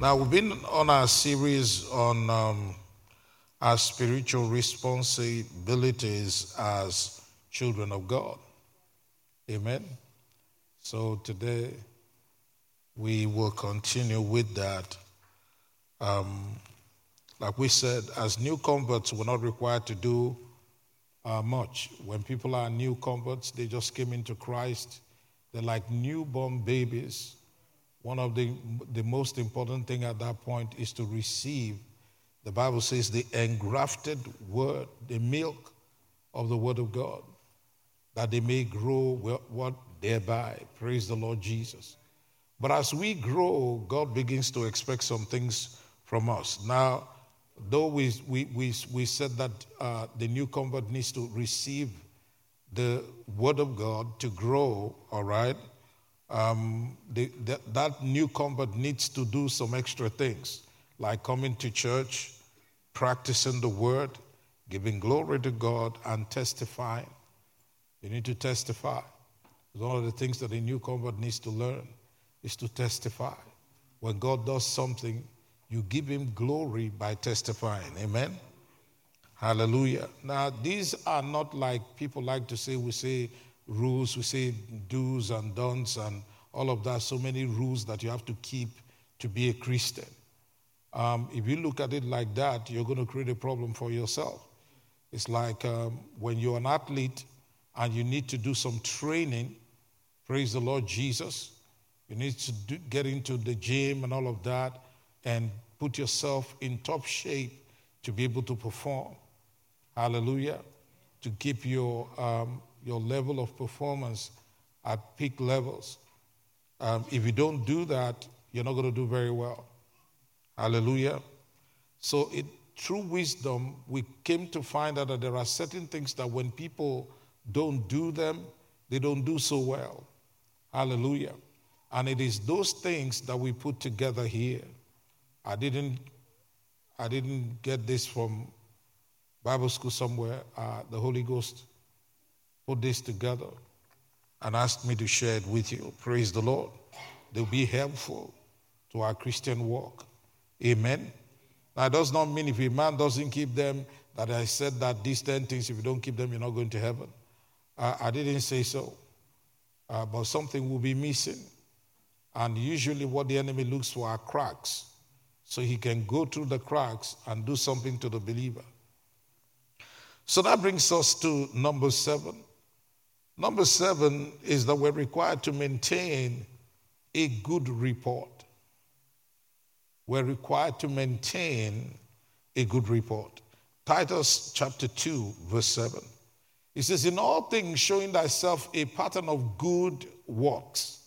Now, we've been on our series on um, our spiritual responsibilities as children of God. Amen. So today we will continue with that. Um, like we said, as new converts, we're not required to do uh, much. When people are new converts, they just came into Christ. They're like newborn babies one of the, the most important thing at that point is to receive, the Bible says, the engrafted word, the milk of the word of God, that they may grow what thereby. Praise the Lord Jesus. But as we grow, God begins to expect some things from us. Now, though we, we, we, we said that uh, the new convert needs to receive the word of God to grow, all right? Um, the, the, that new convert needs to do some extra things, like coming to church, practicing the word, giving glory to God, and testifying. You need to testify. One of the things that a new convert needs to learn is to testify. When God does something, you give him glory by testifying. Amen? Hallelujah. Now, these are not like people like to say, we say, rules, we say do's and don'ts and all of that, so many rules that you have to keep to be a Christian. Um, if you look at it like that, you're going to create a problem for yourself. It's like um, when you're an athlete and you need to do some training, praise the Lord Jesus. You need to do, get into the gym and all of that and put yourself in top shape to be able to perform. Hallelujah. To keep your um, your level of performance at peak levels. Um, if you don't do that, you're not going to do very well. Hallelujah. So, it, through wisdom, we came to find out that there are certain things that when people don't do them, they don't do so well. Hallelujah. And it is those things that we put together here. I didn't, I didn't get this from Bible school somewhere. Uh, the Holy Ghost put this together and asked me to share it with you. Praise the Lord. They'll be helpful to our Christian walk. Amen. Now, That does not mean if a man doesn't keep them, that I said that these 10 things, if you don't keep them, you're not going to heaven. Uh, I didn't say so. Uh, but something will be missing. And usually, what the enemy looks for are cracks. So he can go through the cracks and do something to the believer. So that brings us to number seven Number seven is that we're required to maintain a good report. We're required to maintain a good report. Titus chapter 2, verse 7. He says, In all things, showing thyself a pattern of good works,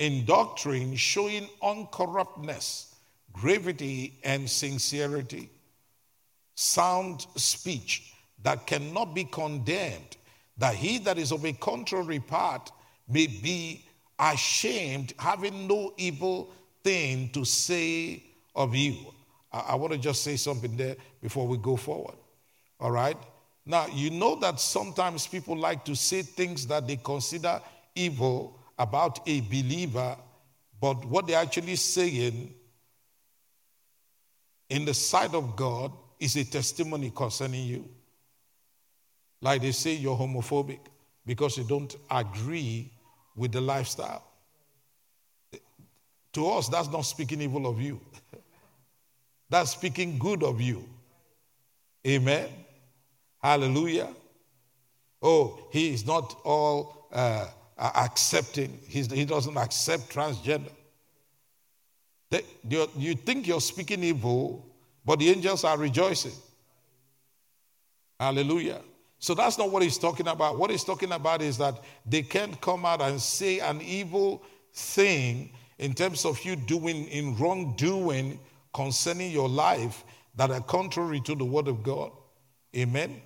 in doctrine, showing uncorruptness, gravity, and sincerity, sound speech that cannot be condemned that he that is of a contrary part may be ashamed, having no evil thing to say of you. I, I want to just say something there before we go forward. All right? Now, you know that sometimes people like to say things that they consider evil about a believer, but what they're actually saying in the sight of God is a testimony concerning you. Like they say you're homophobic because you don't agree with the lifestyle. To us, that's not speaking evil of you, that's speaking good of you. Amen. Hallelujah. Oh, he is not all uh, accepting, He's, he doesn't accept transgender. They, you think you're speaking evil, but the angels are rejoicing. Hallelujah. So that's not what he's talking about. What he's talking about is that they can't come out and say an evil thing in terms of you doing in wrongdoing concerning your life that are contrary to the word of God. Amen.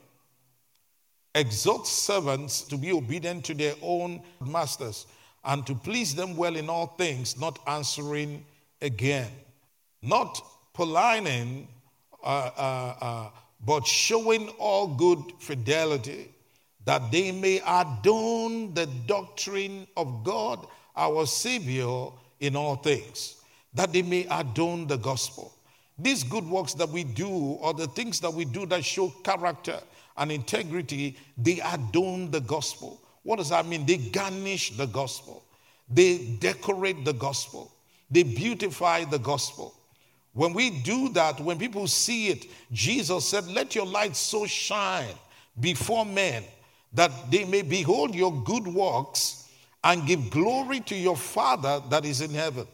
Exhort servants to be obedient to their own masters and to please them well in all things, not answering again, not pollining, uh, uh, uh, but showing all good fidelity, that they may adorn the doctrine of God our Savior in all things. that they may adorn the gospel. These good works that we do, or the things that we do that show character and integrity, they adorn the gospel. What does that mean? They garnish the gospel, they decorate the gospel, they beautify the gospel. When we do that, when people see it, Jesus said, Let your light so shine before men that they may behold your good works and give glory to your Father that is in heaven.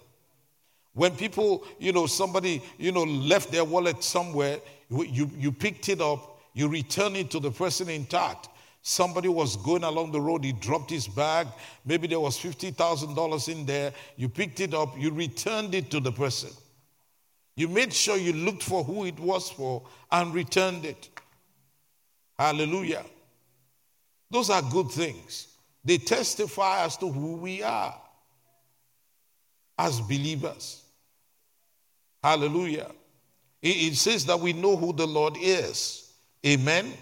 When people, you know, somebody, you know, left their wallet somewhere, you, you picked it up, you return it to the person intact. Somebody was going along the road, he dropped his bag. Maybe there was $50,000 in there. You picked it up, you returned it to the person. You made sure you looked for who it was for and returned it. Hallelujah. Those are good things. They testify as to who we are as believers. Hallelujah. It says that we know who the Lord is. Amen.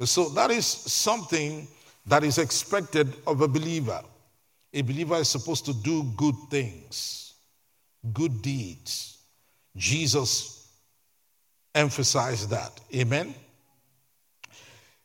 So that is something that is expected of a believer. A believer is supposed to do good things, good deeds. Jesus emphasized that. Amen.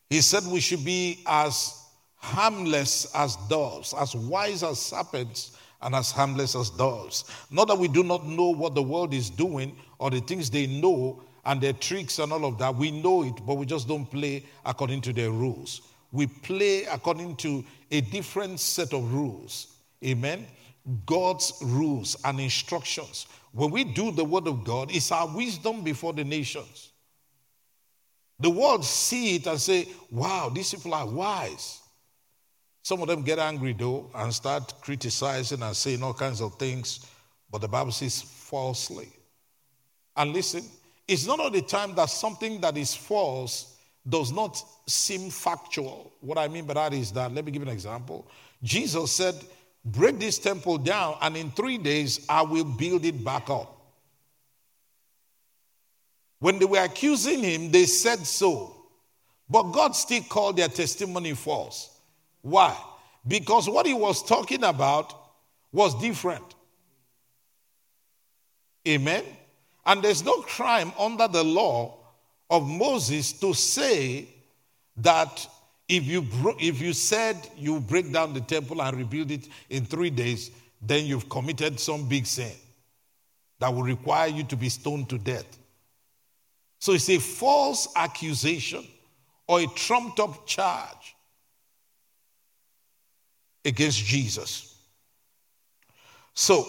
He said we should be as harmless as doves, as wise as serpents, and as harmless as doves. Not that we do not know what the world is doing or the things they know and their tricks and all of that. We know it, but we just don't play according to their rules. We play according to a different set of rules. Amen. God's rules and instructions. When we do the word of God, it's our wisdom before the nations. The world see it and say, wow, these people are wise. Some of them get angry though and start criticizing and saying all kinds of things, but the Bible says falsely. And listen, it's not all the time that something that is false does not seem factual. What I mean by that is that, let me give an example. Jesus said, Break this temple down, and in three days I will build it back up. When they were accusing him, they said so. But God still called their testimony false. Why? Because what he was talking about was different. Amen? And there's no crime under the law of Moses to say that if you, if you said you break down the temple and rebuild it in three days, then you've committed some big sin that will require you to be stoned to death. So it's a false accusation or a trumped up charge against Jesus. So,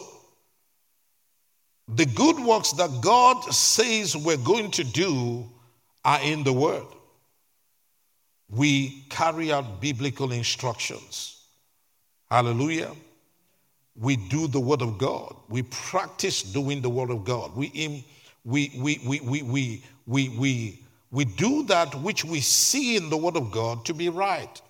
the good works that God says we're going to do are in the Word. We carry out biblical instructions. Hallelujah. We do the Word of God. We practice doing the Word of God. We, we, we, we, we, we, we, we, we do that which we see in the Word of God to be right.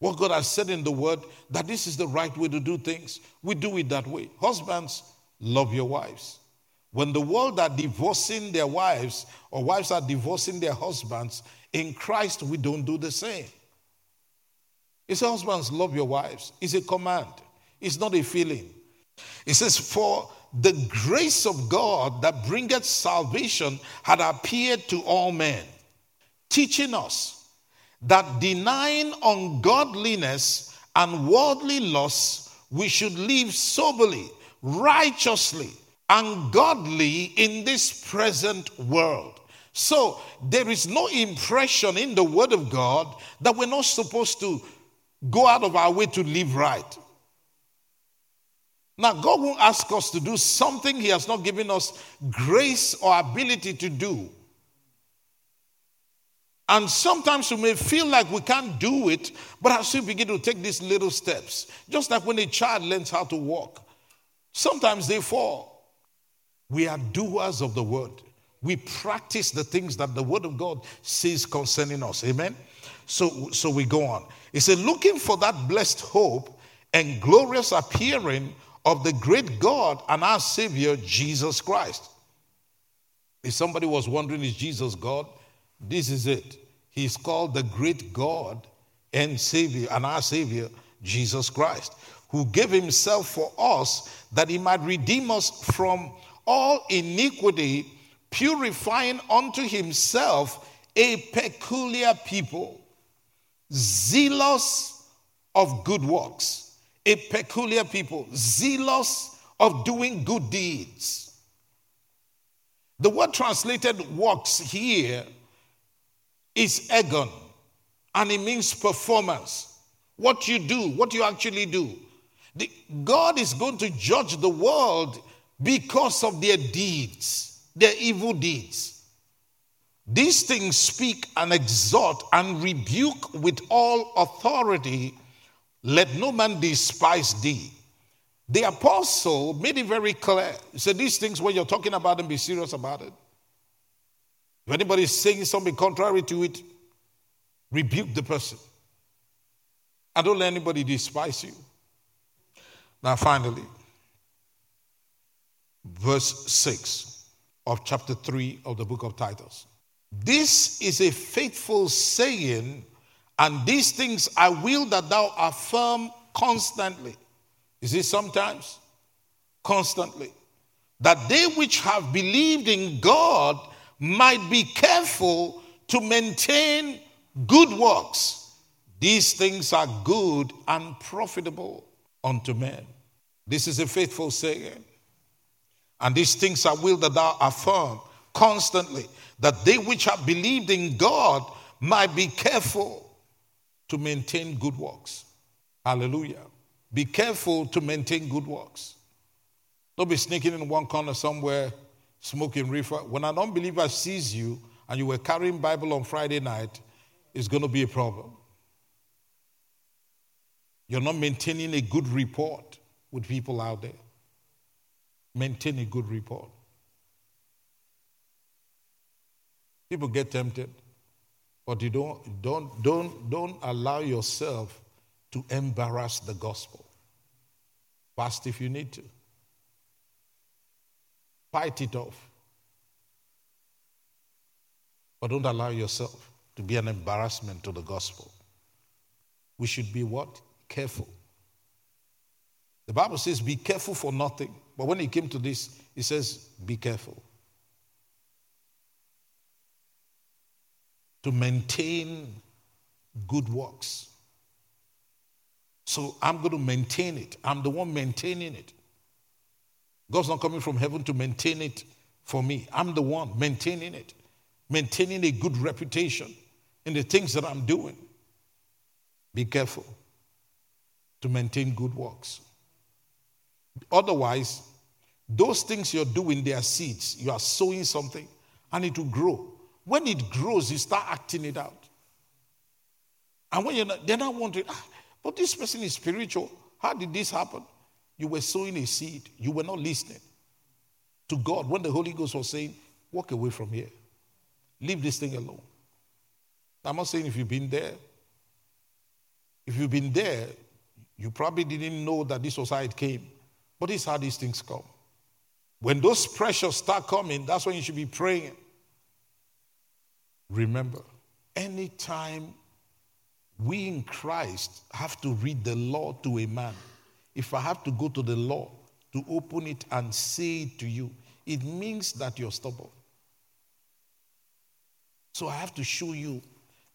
What God has said in the Word, that this is the right way to do things, we do it that way. Husbands, love your wives. When the world are divorcing their wives or wives are divorcing their husbands, in Christ we don't do the same. It's husbands, love your wives. It's a command, it's not a feeling. It says, For the grace of God that bringeth salvation had appeared to all men, teaching us that denying ungodliness and worldly lusts, we should live soberly righteously and godly in this present world. So there is no impression in the Word of God that we're not supposed to go out of our way to live right. Now, God won't ask us to do something He has not given us grace or ability to do. And sometimes we may feel like we can't do it, but as we begin to take these little steps, just like when a child learns how to walk, Sometimes they fall. We are doers of the word. We practice the things that the word of God says concerning us. Amen. So, so we go on. He said, looking for that blessed hope and glorious appearing of the great God and our Savior, Jesus Christ. If somebody was wondering, is Jesus God? This is it. He's called the great God and Savior and our Savior, Jesus Christ who gave himself for us that he might redeem us from all iniquity, purifying unto himself a peculiar people, zealous of good works. A peculiar people, zealous of doing good deeds. The word translated works here is ergon, and it means performance. What you do, what you actually do. The, God is going to judge the world because of their deeds, their evil deeds. These things speak and exhort and rebuke with all authority. Let no man despise thee. The apostle made it very clear. He said, These things, when you're talking about them, be serious about it. If anybody is saying something contrary to it, rebuke the person. And don't let anybody despise you. Now, finally, verse 6 of chapter 3 of the book of Titus. This is a faithful saying, and these things I will that thou affirm constantly. Is it sometimes? Constantly. That they which have believed in God might be careful to maintain good works. These things are good and profitable unto men. This is a faithful saying. And these things I will that thou affirm constantly, that they which have believed in God might be careful to maintain good works. Hallelujah. Be careful to maintain good works. Don't be sneaking in one corner somewhere, smoking reefer. When an unbeliever sees you and you were carrying Bible on Friday night, it's going to be a problem. You're not maintaining a good report with people out there. Maintain a good report. People get tempted, but you don't, don't, don't, don't allow yourself to embarrass the gospel. Fast if you need to. Fight it off. But don't allow yourself to be an embarrassment to the gospel. We should be what? Careful. The Bible says, be careful for nothing. But when it came to this, he says, be careful. To maintain good works. So I'm going to maintain it. I'm the one maintaining it. God's not coming from heaven to maintain it for me. I'm the one maintaining it, maintaining a good reputation in the things that I'm doing. Be careful to maintain good works. Otherwise, those things you're doing, they are seeds. You are sowing something and it will grow. When it grows, you start acting it out. And when you're not, they're not wondering, ah, but this person is spiritual. How did this happen? You were sowing a seed. You were not listening to God when the Holy Ghost was saying, walk away from here. Leave this thing alone. I'm not saying if you've been there. If you've been there, you probably didn't know that this was how it came. But this is how these things come. When those pressures start coming, that's when you should be praying. Remember, anytime we in Christ have to read the law to a man, if I have to go to the law to open it and say it to you, it means that you're stubborn. So I have to show you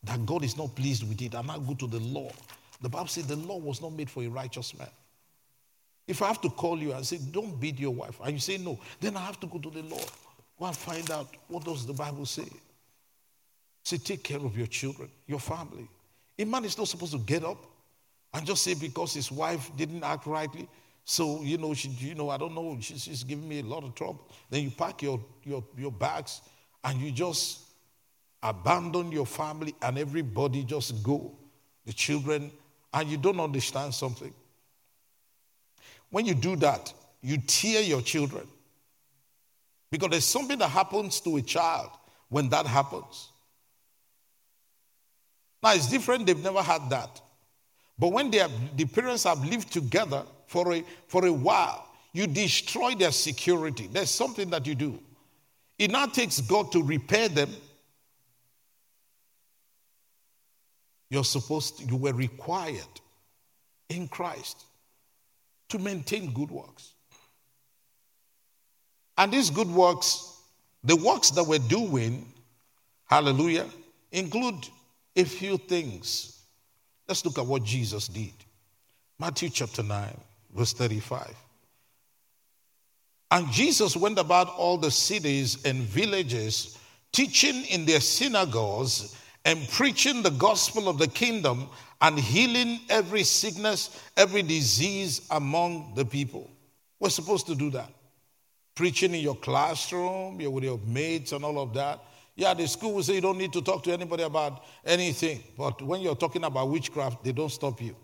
that God is not pleased with it and I go to the law. The Bible says the law was not made for a righteous man. If I have to call you and say, don't beat your wife, and you say no, then I have to go to the law. Go and find out what does the Bible say. Say, take care of your children, your family. A man is not supposed to get up and just say because his wife didn't act rightly, so you know, she, you know, I don't know, she, she's giving me a lot of trouble. Then you pack your, your, your bags and you just abandon your family and everybody just go. The children, and you don't understand something. When you do that, you tear your children. Because there's something that happens to a child when that happens. Now it's different, they've never had that. But when have, the parents have lived together for a, for a while, you destroy their security. There's something that you do. It now takes God to repair them. You're supposed to, you were required in Christ to maintain good works. And these good works, the works that we're doing, hallelujah, include a few things. Let's look at what Jesus did. Matthew chapter 9, verse 35. And Jesus went about all the cities and villages, teaching in their synagogues and preaching the gospel of the kingdom and healing every sickness, every disease among the people. We're supposed to do that. Preaching in your classroom, you're with your mates and all of that. Yeah, the school will say you don't need to talk to anybody about anything. But when you're talking about witchcraft, they don't stop you.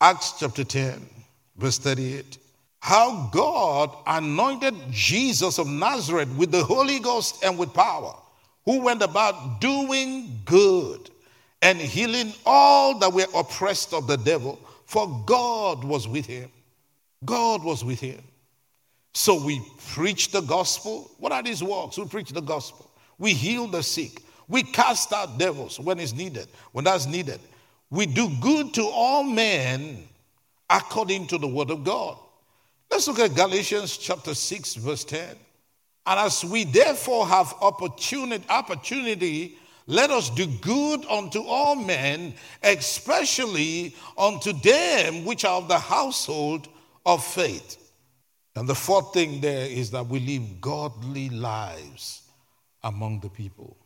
Acts chapter 10, verse 38. How God anointed Jesus of Nazareth with the Holy Ghost and with power, who went about doing good and healing all that were oppressed of the devil, for God was with him. God was with him. So we preach the gospel. What are these works? We preach the gospel. We heal the sick. We cast out devils when it's needed, when that's needed. We do good to all men according to the word of God. Let's look at Galatians chapter 6, verse 10. And as we therefore have opportunity, opportunity, let us do good unto all men, especially unto them which are of the household of faith. And the fourth thing there is that we live godly lives among the people.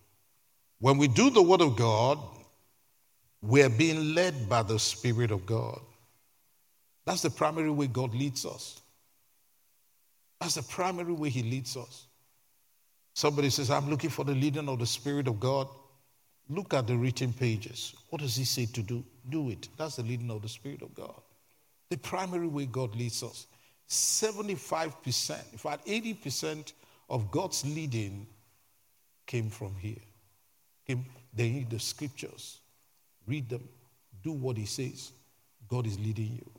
When we do the Word of God, we're being led by the Spirit of God. That's the primary way God leads us. That's the primary way He leads us. Somebody says, I'm looking for the leading of the Spirit of God. Look at the written pages. What does He say to do? Do it. That's the leading of the Spirit of God. The primary way God leads us. 75%, in fact, 80% of God's leading came from here. Came, they need the scriptures. Read them. Do what He says. God is leading you.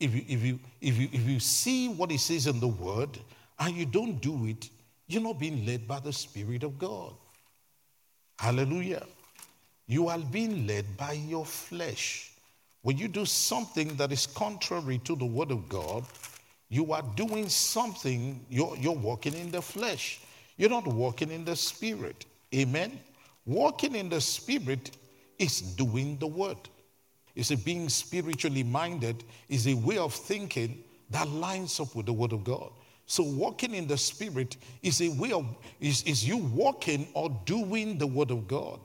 If you, if, you, if, you, if you see what He says in the Word and you don't do it, you're not being led by the Spirit of God. Hallelujah. You are being led by your flesh. When you do something that is contrary to the Word of God, you are doing something, you're, you're walking in the flesh. You're not walking in the Spirit. Amen. Walking in the Spirit is doing the Word. It's a being spiritually minded, is a way of thinking that lines up with the Word of God. So walking in the Spirit is a way of, is, is you walking or doing the Word of God.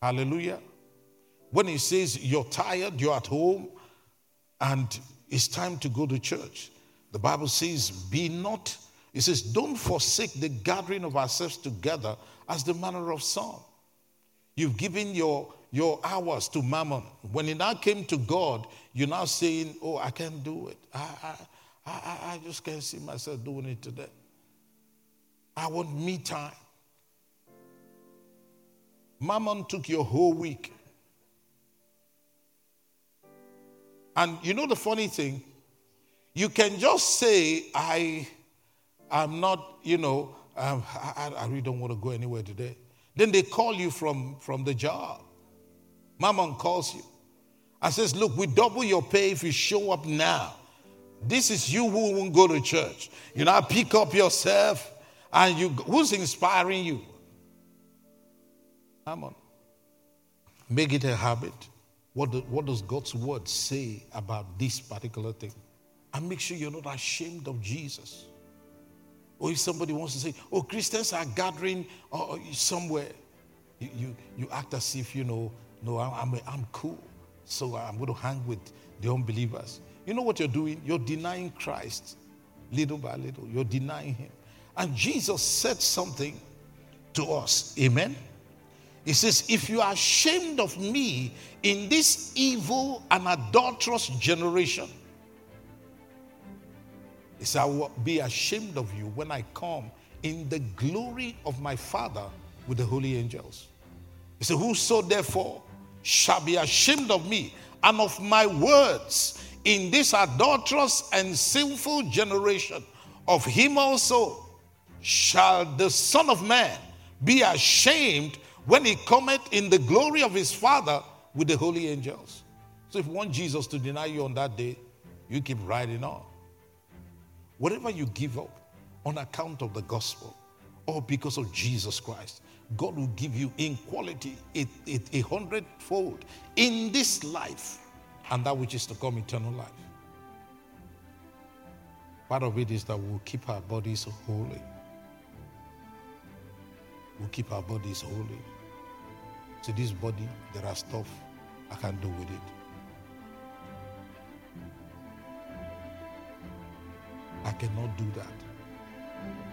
Hallelujah. When he says you're tired, you're at home, and it's time to go to church, the Bible says, be not, it says, don't forsake the gathering of ourselves together as the manner of some. You've given your, your hours to mammon. When it now came to God, you're now saying, Oh, I can't do it. I, I, I, I just can't see myself doing it today. I want me time. Mammon took your whole week. And you know the funny thing? You can just say, I am not, you know, um, I, I really don't want to go anywhere today. Then they call you from, from the job. Mammon calls you and says, Look, we double your pay if you show up now. This is you who won't go to church. You now pick up yourself and you who's inspiring you? Come on. Make it a habit. What, do, what does God's word say about this particular thing? And make sure you're not ashamed of Jesus. Or if somebody wants to say, oh, Christians are gathering uh, uh somewhere, you, you, you, act as if, you know, no, I'm, I'm, cool. So I'm going to hang with the unbelievers. You know what you're doing? You're denying Christ little by little. You're denying Him. And Jesus said something to us. Amen. He says, If you are ashamed of me in this evil and adulterous generation, he said, I will be ashamed of you when I come in the glory of my Father with the holy angels. He said, Whoso therefore shall be ashamed of me and of my words in this adulterous and sinful generation, of him also shall the Son of Man be ashamed when he cometh in the glory of his Father with the holy angels. So if you want Jesus to deny you on that day, you keep riding on. Whatever you give up on account of the gospel or because of Jesus Christ, God will give you in quality a, a, a hundredfold in this life and that which is to come eternal life. Part of it is that we'll keep our bodies holy. We'll keep our bodies holy. See, this body, there are stuff I can't do with it. I cannot do that.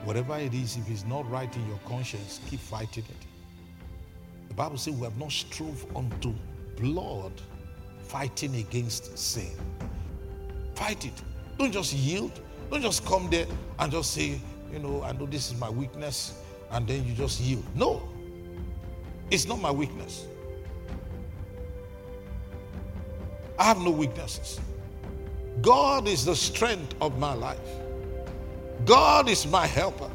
Whatever it is, if it's not right in your conscience, keep fighting it. The Bible says we have not strove unto blood fighting against sin. Fight it. Don't just yield. Don't just come there and just say, you know, I know this is my weakness, and then you just yield. No, it's not my weakness. I have no weaknesses. God is the strength of my life. God is my helper.